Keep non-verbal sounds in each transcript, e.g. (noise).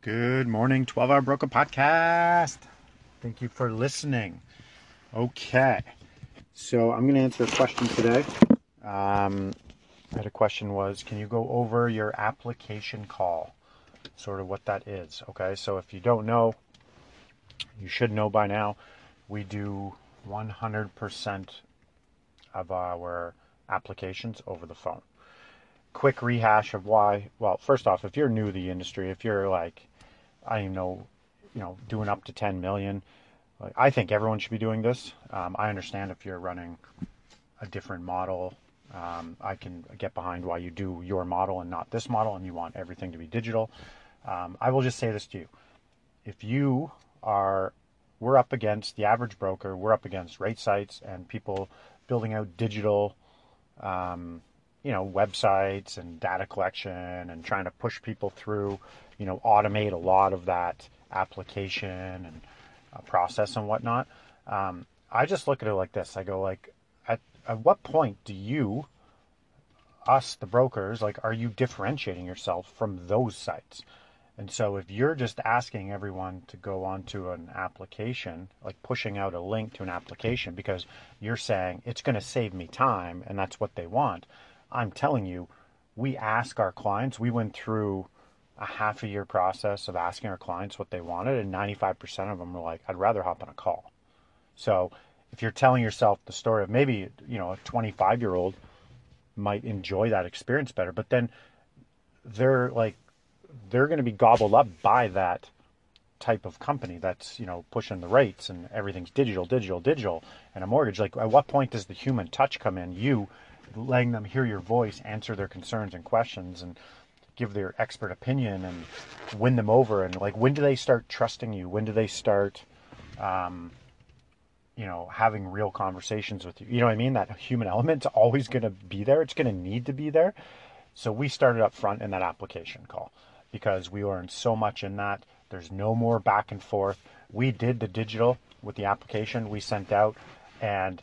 Good morning, 12 Hour Broker Podcast. Thank you for listening. Okay, so I'm going to answer a question today. Um, I had a question was, can you go over your application call? Sort of what that is. Okay, so if you don't know, you should know by now. We do 100% of our applications over the phone. Quick rehash of why. Well, first off, if you're new to the industry, if you're like I know, you know, doing up to 10 million. Like, I think everyone should be doing this. Um, I understand if you're running a different model. Um, I can get behind why you do your model and not this model, and you want everything to be digital. Um, I will just say this to you: if you are, we're up against the average broker. We're up against rate sites and people building out digital um, you know websites and data collection and trying to push people through you know automate a lot of that application and uh, process and whatnot. Um, i just look at it like this. I go like at, at what point do you us the brokers like are you differentiating yourself from those sites? And so if you're just asking everyone to go onto an application, like pushing out a link to an application because you're saying it's going to save me time and that's what they want, I'm telling you, we ask our clients, we went through a half a year process of asking our clients what they wanted, and 95% of them were like, I'd rather hop on a call. So if you're telling yourself the story of maybe, you know, a 25 year old might enjoy that experience better, but then they're like, they're going to be gobbled up by that type of company that's you know pushing the rates and everything's digital digital digital and a mortgage like at what point does the human touch come in you letting them hear your voice, answer their concerns and questions, and give their expert opinion and win them over. And like, when do they start trusting you? When do they start, um, you know, having real conversations with you? You know what I mean? That human element's always going to be there. It's going to need to be there. So we started up front in that application call because we learned so much in that. There's no more back and forth. We did the digital with the application we sent out, and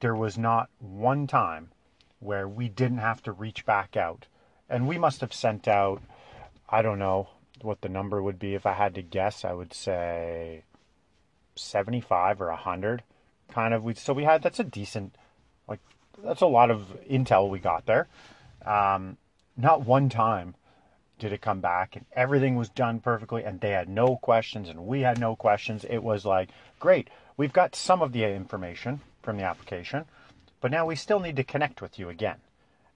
there was not one time where we didn't have to reach back out. And we must have sent out, I don't know what the number would be. If I had to guess, I would say 75 or 100 kind of. We, so we had, that's a decent, like, that's a lot of intel we got there. Um, not one time did it come back and everything was done perfectly and they had no questions and we had no questions. It was like, great, we've got some of the information from the application, but now we still need to connect with you again.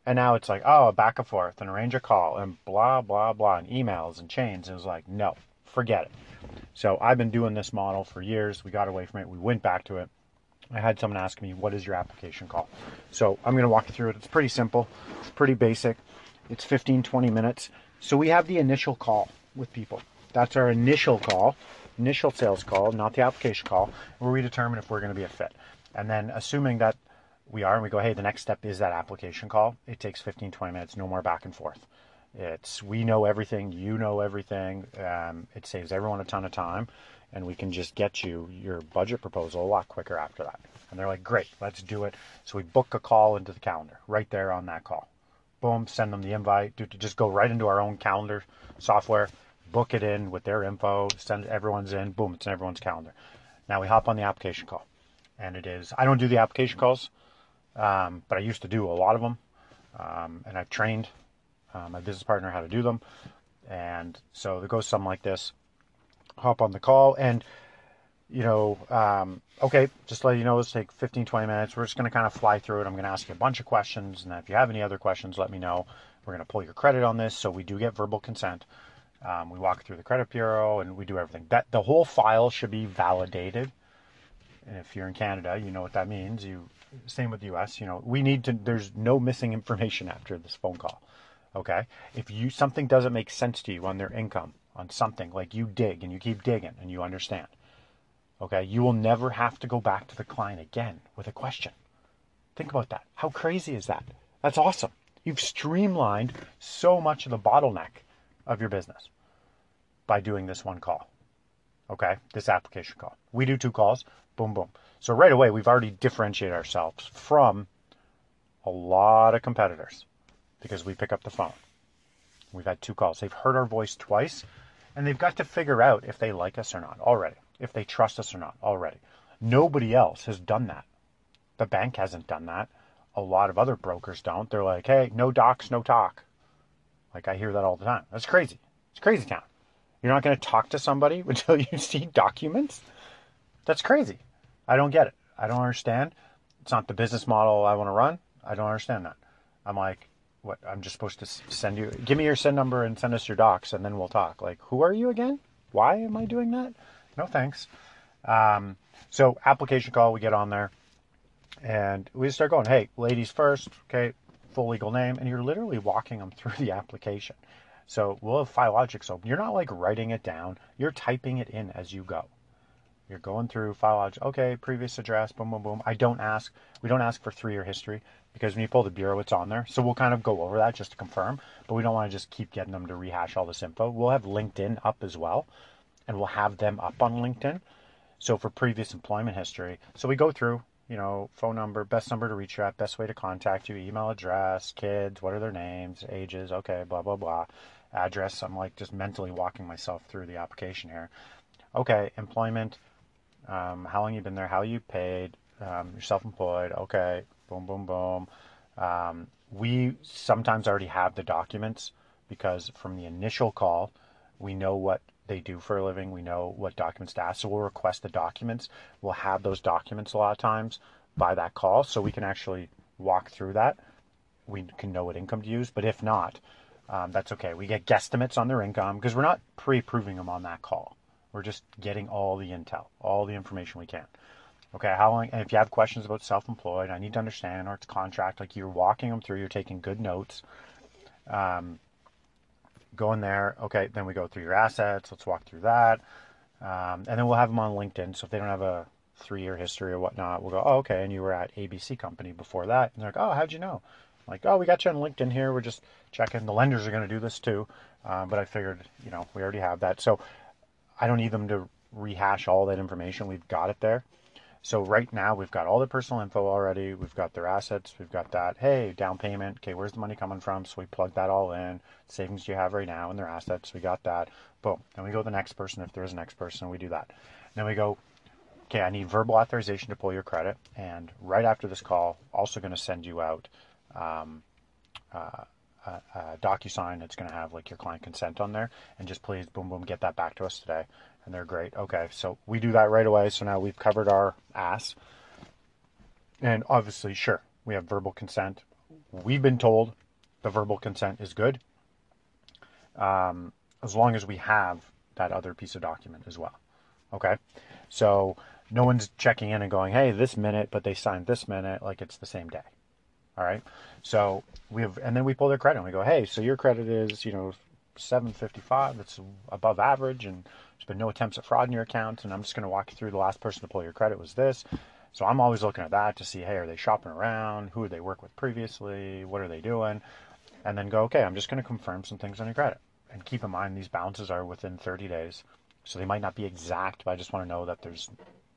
And now it's like, oh, back and forth and arrange a call and blah, blah, blah, and emails and chains. And it was like, no, forget it. So I've been doing this model for years. We got away from it. We went back to it. I had someone ask me, what is your application call? So I'm going to walk you through it. It's pretty simple, it's pretty basic. It's 15, 20 minutes. So we have the initial call with people. That's our initial call, initial sales call, not the application call, where we determine if we're going to be a fit. And then assuming that we are and we go, hey, the next step is that application call, it takes 15, 20 minutes, no more back and forth. It's we know everything, you know everything. Um, it saves everyone a ton of time, and we can just get you your budget proposal a lot quicker after that. And they're like, great, let's do it. So we book a call into the calendar right there on that call. Boom, send them the invite. To just go right into our own calendar software, book it in with their info, send everyone's in. Boom, it's in everyone's calendar. Now we hop on the application call and it is. I don't do the application calls, um, but I used to do a lot of them, um, and I've trained uh, my business partner how to do them, and so it goes something like this: hop on the call, and you know, um, okay, just let you know, let's take 15, 20 minutes. We're just going to kind of fly through it. I'm going to ask you a bunch of questions, and if you have any other questions, let me know. We're going to pull your credit on this, so we do get verbal consent. Um, we walk through the credit bureau, and we do everything. That the whole file should be validated if you're in Canada, you know what that means. You same with the US, you know, we need to there's no missing information after this phone call. Okay? If you something doesn't make sense to you on their income, on something, like you dig and you keep digging and you understand, okay, you will never have to go back to the client again with a question. Think about that. How crazy is that? That's awesome. You've streamlined so much of the bottleneck of your business by doing this one call. Okay, this application call. We do two calls, boom, boom. So right away, we've already differentiated ourselves from a lot of competitors because we pick up the phone. We've had two calls. They've heard our voice twice, and they've got to figure out if they like us or not already, if they trust us or not already. Nobody else has done that. The bank hasn't done that. A lot of other brokers don't. They're like, hey, no docs, no talk. Like I hear that all the time. That's crazy. It's crazy town. You're not going to talk to somebody (laughs) until you see documents? That's crazy. I don't get it. I don't understand. It's not the business model I want to run. I don't understand that. I'm like, what? I'm just supposed to send you, give me your SIN number and send us your docs and then we'll talk. Like, who are you again? Why am I doing that? No thanks. Um, so, application call, we get on there and we start going, hey, ladies first, okay, full legal name. And you're literally walking them through the application. So we'll have Filogix open. You're not like writing it down, you're typing it in as you go. You're going through file Filogix. Okay, previous address, boom, boom, boom. I don't ask, we don't ask for three year history because when you pull the bureau, it's on there. So we'll kind of go over that just to confirm, but we don't want to just keep getting them to rehash all this info. We'll have LinkedIn up as well, and we'll have them up on LinkedIn. So for previous employment history, so we go through, you know, phone number, best number to reach you at, best way to contact you, email address, kids, what are their names, ages, okay, blah, blah, blah, address. I'm like just mentally walking myself through the application here. Okay, employment, um, how long you been there, how you paid, um, you're self-employed, okay, boom, boom, boom. Um, we sometimes already have the documents because from the initial call, we know what they do for a living. We know what documents to ask. So we'll request the documents. We'll have those documents a lot of times by that call so we can actually walk through that. We can know what income to use. But if not, um, that's okay. We get guesstimates on their income because we're not pre approving them on that call. We're just getting all the intel, all the information we can. Okay, how long? And if you have questions about self-employed, I need to understand, or it's contract, like you're walking them through, you're taking good notes. Um, go in there. Okay, then we go through your assets. Let's walk through that. Um, and then we'll have them on LinkedIn. So if they don't have a three year history or whatnot, we'll go, oh, okay. And you were at ABC Company before that. And they're like, oh, how'd you know? I'm like, oh, we got you on LinkedIn here. We're just checking. The lenders are going to do this too. Um, but I figured, you know, we already have that. So I don't need them to rehash all that information. We've got it there. So right now we've got all the personal info already. We've got their assets. We've got that. Hey, down payment. Okay, where's the money coming from? So we plug that all in. Savings you have right now and their assets. We got that. Boom. Then we go to the next person. If there is a next person, we do that. Then we go. Okay, I need verbal authorization to pull your credit. And right after this call, also going to send you out um, uh, a, DocuSign. It's going to have like your client consent on there. And just please, boom, boom, get that back to us today and they're great. Okay, so we do that right away. So now we've covered our ass. And obviously, sure, we have verbal consent. We've been told the verbal consent is good um, as long as we have that other piece of document as well. Okay, so no one's checking in and going, hey, this minute, but they signed this minute, like it's the same day. All right, so we have, and then we pull their credit and we go, hey, so your credit is, you know, 755, it's above average, and there's been no attempts at fraud in your account, and I'm just going to walk you through the last person to pull your credit was this. So I'm always looking at that to see, hey, are they shopping around? Who did they work with previously? What are they doing? And then go, okay, I'm just going to confirm some things on your credit. And keep in mind, these balances are within 30 days. So they might not be exact, but I just want to know that there's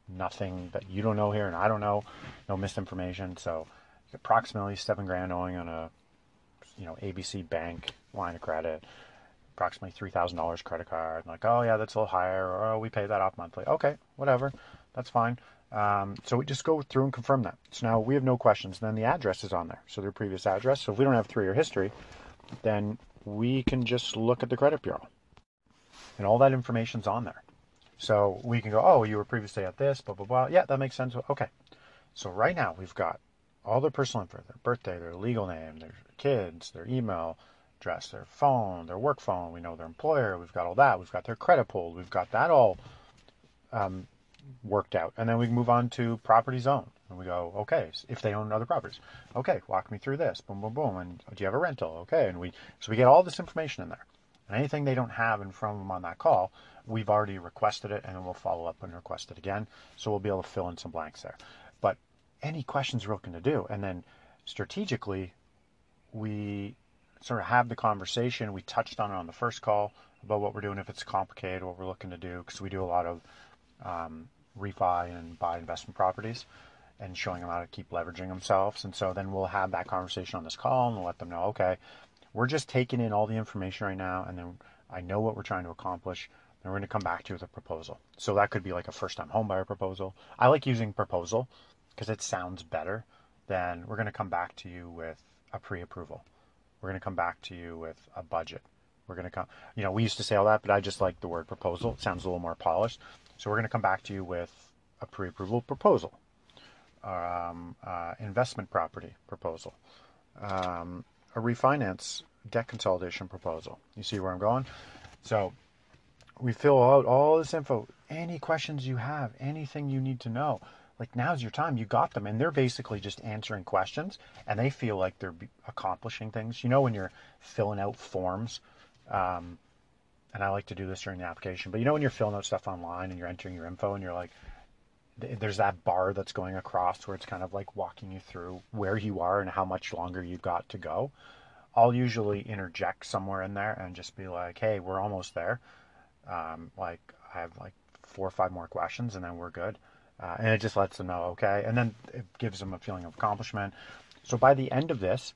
nothing that you don't know here and I don't know, no misinformation. So approximately seven grand owing on a, you know, ABC bank line of credit approximately three thousand dollars credit card. I'm like, oh yeah, that's a little higher, or oh, we pay that off monthly. Okay, whatever, that's fine. Um, so we just go through and confirm that. So now we have no questions. Then the address is on there, so their previous address. So if we don't have three-year history, then we can just look at the credit bureau, and all that information's on there. So we can go, oh, you were previously at this, blah blah blah. Yeah, that makes sense. Okay. So right now we've got all their personal info, their birthday, their legal name, their kids, their email, address, their phone, their work phone. We know their employer. We've got all that. We've got their credit pulled. We've got that all um, worked out. And then we move on to property zone. And we go, okay, if they own other properties, okay, walk me through this. Boom, boom, boom. And do you have a rental? Okay. And we, so we get all this information in there. And anything they don't have in front of them on that call, we've already requested it and then we'll follow up and request it again. So we'll be able to fill in some blanks there. But any questions we're looking to do. And then strategically, we sort of have the conversation. We touched on it on the first call about what we're doing if it's complicated, what we're looking to do, because we do a lot of um, refi and buy investment properties and showing them how to keep leveraging themselves. And so then we'll have that conversation on this call and we'll let them know, okay, we're just taking in all the information right now, and then I know what we're trying to accomplish. Then we're going to come back to you with a proposal. So that could be like a first-time homebuyer proposal. I like using proposal because it sounds better then we're going to come back to you with a pre-approval. We're going to come back to you with a budget. We're going to come, you know, we used to say all that, but I just like the word proposal. It sounds a little more polished. So we're going to come back to you with a pre-approval proposal, um, uh, investment property proposal, um, a refinance debt consolidation proposal. You see where I'm going? So we fill out all this info. Any questions you have, anything you need to know, like now's your time. You got them, and they're basically just answering questions, and they feel like they're accomplishing things. You know, when you're filling out forms, um, and I like to do this during the application, but you know, when you're filling out stuff online and you're entering your info, and you're like, there's that bar that's going across where it's kind of like walking you through where you are and how much longer you've got to go. I'll usually interject somewhere in there and just be like, hey, we're almost there. Um, like, I have like four or five more questions and then we're good. Uh, and it just lets them know, okay. And then it gives them a feeling of accomplishment. So by the end of this,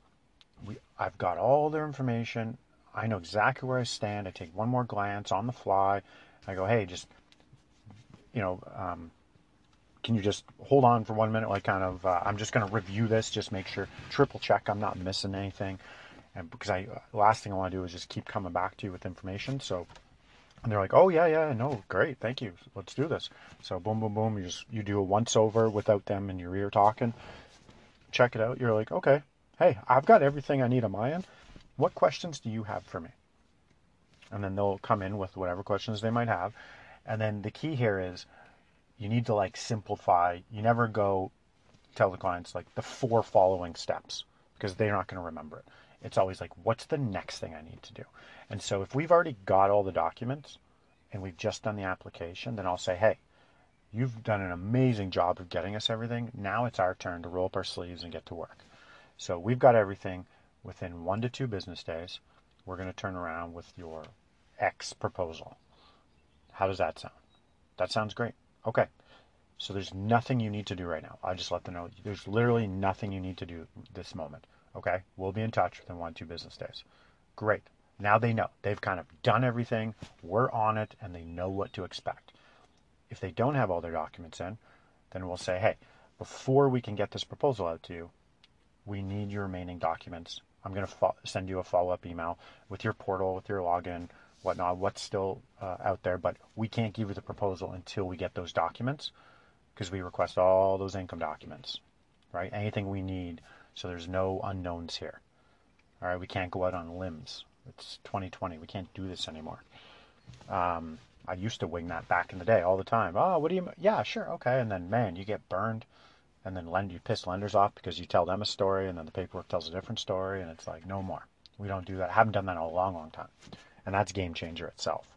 we, I've got all their information. I know exactly where I stand. I take one more glance on the fly. I go, hey, just, you know, um, can you just hold on for one minute? Like, kind of, uh, I'm just going to review this, just make sure, triple check I'm not missing anything. And because I, last thing I want to do is just keep coming back to you with information. So, and they're like, oh, yeah, yeah, no, great, thank you. Let's do this. So, boom, boom, boom. You just, you do a once over without them in your ear talking. Check it out. You're like, okay, hey, I've got everything I need on my end. What questions do you have for me? And then they'll come in with whatever questions they might have. And then the key here is, you need to like simplify. You never go tell the clients like the four following steps because they're not going to remember it. It's always like, what's the next thing I need to do? And so if we've already got all the documents and we've just done the application, then I'll say, hey, you've done an amazing job of getting us everything. Now it's our turn to roll up our sleeves and get to work. So we've got everything within one to two business days. We're going to turn around with your X proposal. How does that sound? That sounds great. Okay. So there's nothing you need to do right now. I just let them know there's literally nothing you need to do this moment. Okay. We'll be in touch within one, two business days. Great. Now they know. They've kind of done everything. We're on it and they know what to expect. If they don't have all their documents in, then we'll say, hey, before we can get this proposal out to you, we need your remaining documents. I'm going to fo- send you a follow up email with your portal, with your login, whatnot, what's still uh, out there, but we can't give you the proposal until we get those documents because we request all those income documents, right? Anything we need, so there's no unknowns here. All right, we can't go out on limbs. It's 2020. We can't do this anymore. Um, I used to wing that back in the day all the time. Oh, what do you? Yeah, sure, okay. And then, man, you get burned, and then lend you piss lenders off because you tell them a story, and then the paperwork tells a different story, and it's like no more. We don't do that. I haven't done that in a long, long time and that's game changer itself.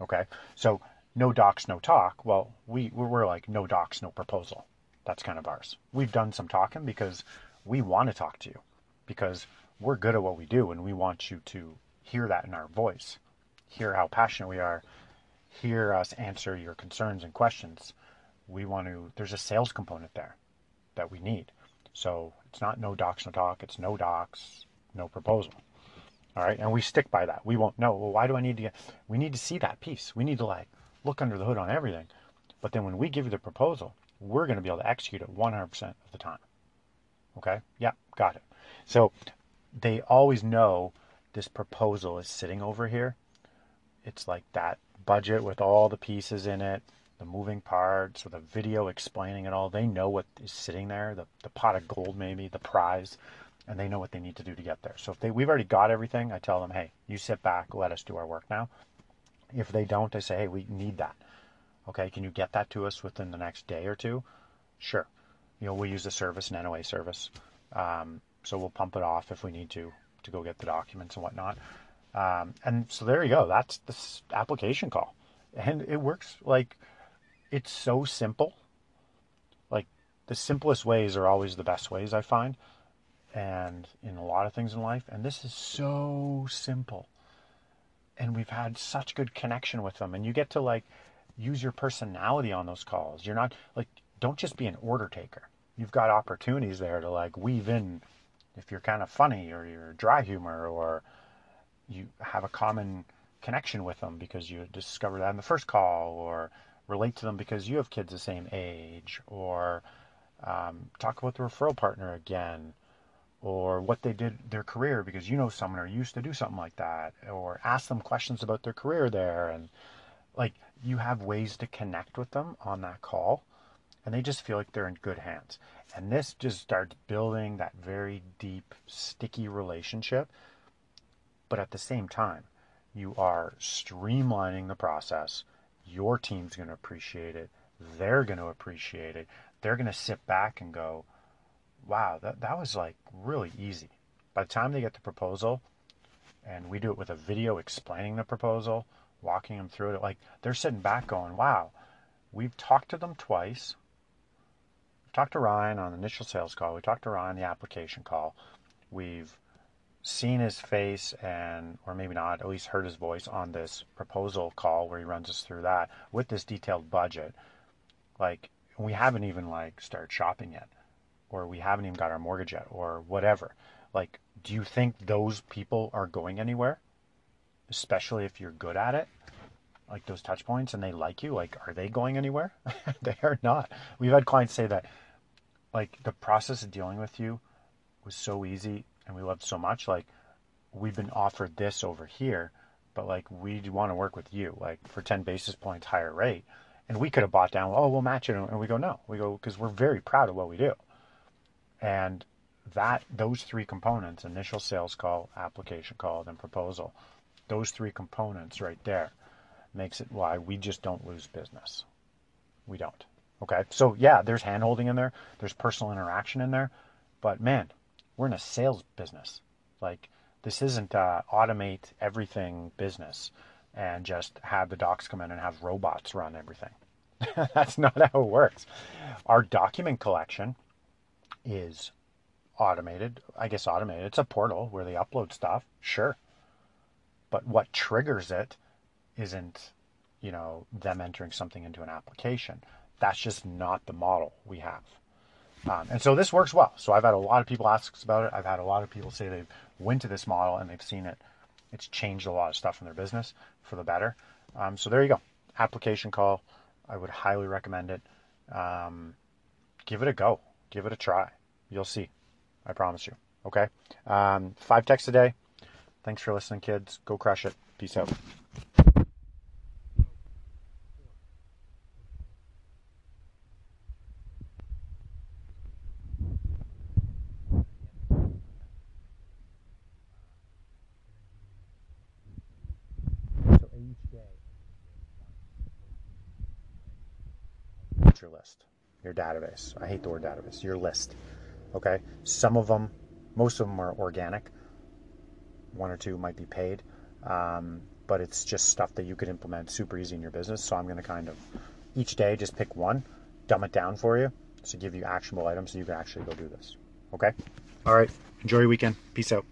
Okay, so no docs, no talk. Well, we we're like no docs, no proposal. That's kind of ours. We've done some talking because we want to talk to you because we're good at what we do and we want you to hear that in our voice, hear how passionate we are, hear us answer your concerns and questions. We want to. There's a sales component there that we need. So it's not no docs, no talk. It's no docs, no proposal. All right. And we stick by that. We won't know. Well, why do I need to get, we need to see that piece. We need to like look under the hood on everything. But then when we give you the proposal, we're going to be able to execute it 100% of the time. Okay. Yeah. Got it. So they always know this proposal is sitting over here. It's like that budget with all the pieces in it, the moving parts, or the video explaining it all. They know what is sitting there, the, the pot of gold, maybe, the prize and they know what they need to do to get there. So if they we've already got everything, I tell them, hey, you sit back, let us do our work now. If they don't, I say, hey, we need that. Okay, can you get that to us within the next day or two? Sure. You know, we'll use the service, an NOA service. Um, so we'll pump it off if we need to to go get the documents and whatnot. Um, and so there you go. That's this application call. And it works like it's so simple. Like the simplest ways are always the best ways, I find. And in a lot of things in life. And this is so simple. And we've had such good connection with them. And you get to like use your personality on those calls. You're not like, don't just be an order taker. You've got opportunities there to like weave in if you're kind of funny or you're dry humor or you have a common connection with them because you discover that in the first call or relate to them because you have kids the same age or um, talk about the referral partner again or what they did their career because you know someone or used to do something like that or ask them questions about their career there and like you have ways to connect with them on that call and they just feel like they're in good hands. And this just starts building that very deep sticky relationship. But at the same time you are streamlining the process. Your team's going to appreciate it. They're going to appreciate it. They're going to sit back and go wow that, that was like really easy. By the time they get the proposal and we do it with a video explaining the proposal walking them through it like they're sitting back going wow we've talked to them twice talked to ryan on the initial sales call. We talked to ryan on the application call. We've seen his face and or maybe not at least heard his voice on this proposal call where he runs us through that with this detailed budget. Like we haven't even like started shopping yet or we haven't even got our mortgage yet or whatever. Like do you think those people are going anywhere? Especially if you're good at it like those touch points and they like you like are they going anywhere? (laughs) They are not. We've had clients say that like the process of dealing with you was so easy and we loved so much like we've been offered this over here but like we want to work with you like for 10 basis points higher rate. And we could have bought down oh we'll match it and we go no. We go because we're very proud of what we do. And that those three components initial sales call application call then proposal those three components right there makes it why we just don't lose business we don't okay so yeah there's hand holding in there there's personal interaction in there but man we're in a sales business. Like this isn't uh, automate everything business and just have the docs come in and have robots run everything. (laughs) That's not how it works. Our document collection is automated. I guess automated. It's a portal where they upload stuff, sure. But what triggers it isn't, you know, them entering something into an application. That's just not the model we have. Um, and so this works well. So I've had a lot of people ask us about it. I've had a lot of people say they've went to this model and they've seen it. It's changed a lot of stuff in their business for the better. Um, so there you go. Application call. I would highly recommend it. Um, give it a go. Give it a try. You'll see. I promise you. Okay. Um, five texts a day. Thanks for listening, kids. Go crush it. Peace out. Your list, your database. I hate the word database, your list. Okay? Some of them, most of them are organic. One or two might be paid. Um, but it's just stuff that you could implement super easy in your business. So I'm going to kind of each day just pick one, dumb it down for you to give you actionable items so you can actually go do this. Okay? All right. Enjoy your weekend. Peace out.